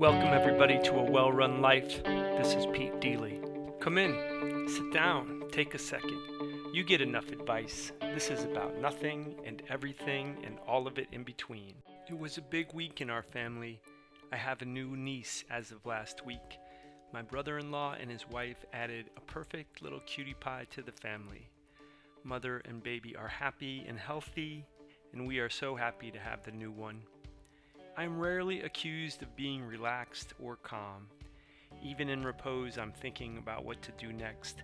Welcome, everybody, to A Well Run Life. This is Pete Deely. Come in, sit down, take a second. You get enough advice. This is about nothing and everything and all of it in between. It was a big week in our family. I have a new niece as of last week. My brother in law and his wife added a perfect little cutie pie to the family. Mother and baby are happy and healthy, and we are so happy to have the new one. I'm rarely accused of being relaxed or calm. Even in repose, I'm thinking about what to do next.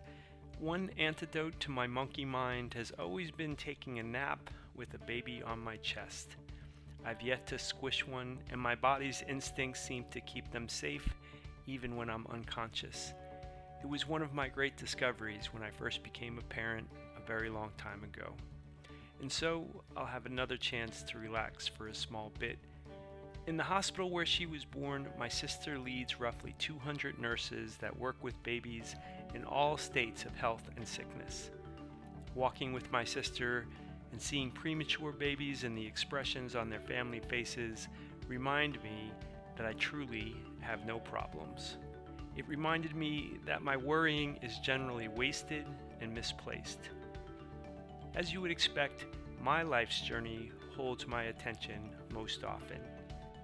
One antidote to my monkey mind has always been taking a nap with a baby on my chest. I've yet to squish one, and my body's instincts seem to keep them safe even when I'm unconscious. It was one of my great discoveries when I first became a parent a very long time ago. And so I'll have another chance to relax for a small bit in the hospital where she was born, my sister leads roughly 200 nurses that work with babies in all states of health and sickness. Walking with my sister and seeing premature babies and the expressions on their family faces remind me that I truly have no problems. It reminded me that my worrying is generally wasted and misplaced. As you would expect, my life's journey holds my attention most often.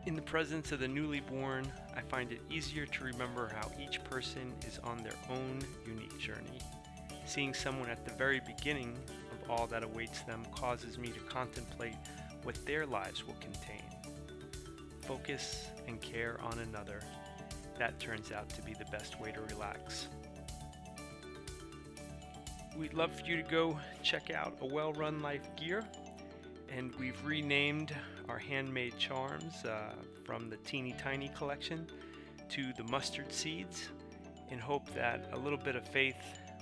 In the presence of the newly born, I find it easier to remember how each person is on their own unique journey. Seeing someone at the very beginning of all that awaits them causes me to contemplate what their lives will contain. Focus and care on another. That turns out to be the best way to relax. We'd love for you to go check out a well run life gear and we've renamed our handmade charms uh, from the Teeny Tiny collection to the mustard seeds in hope that a little bit of faith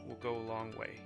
will go a long way.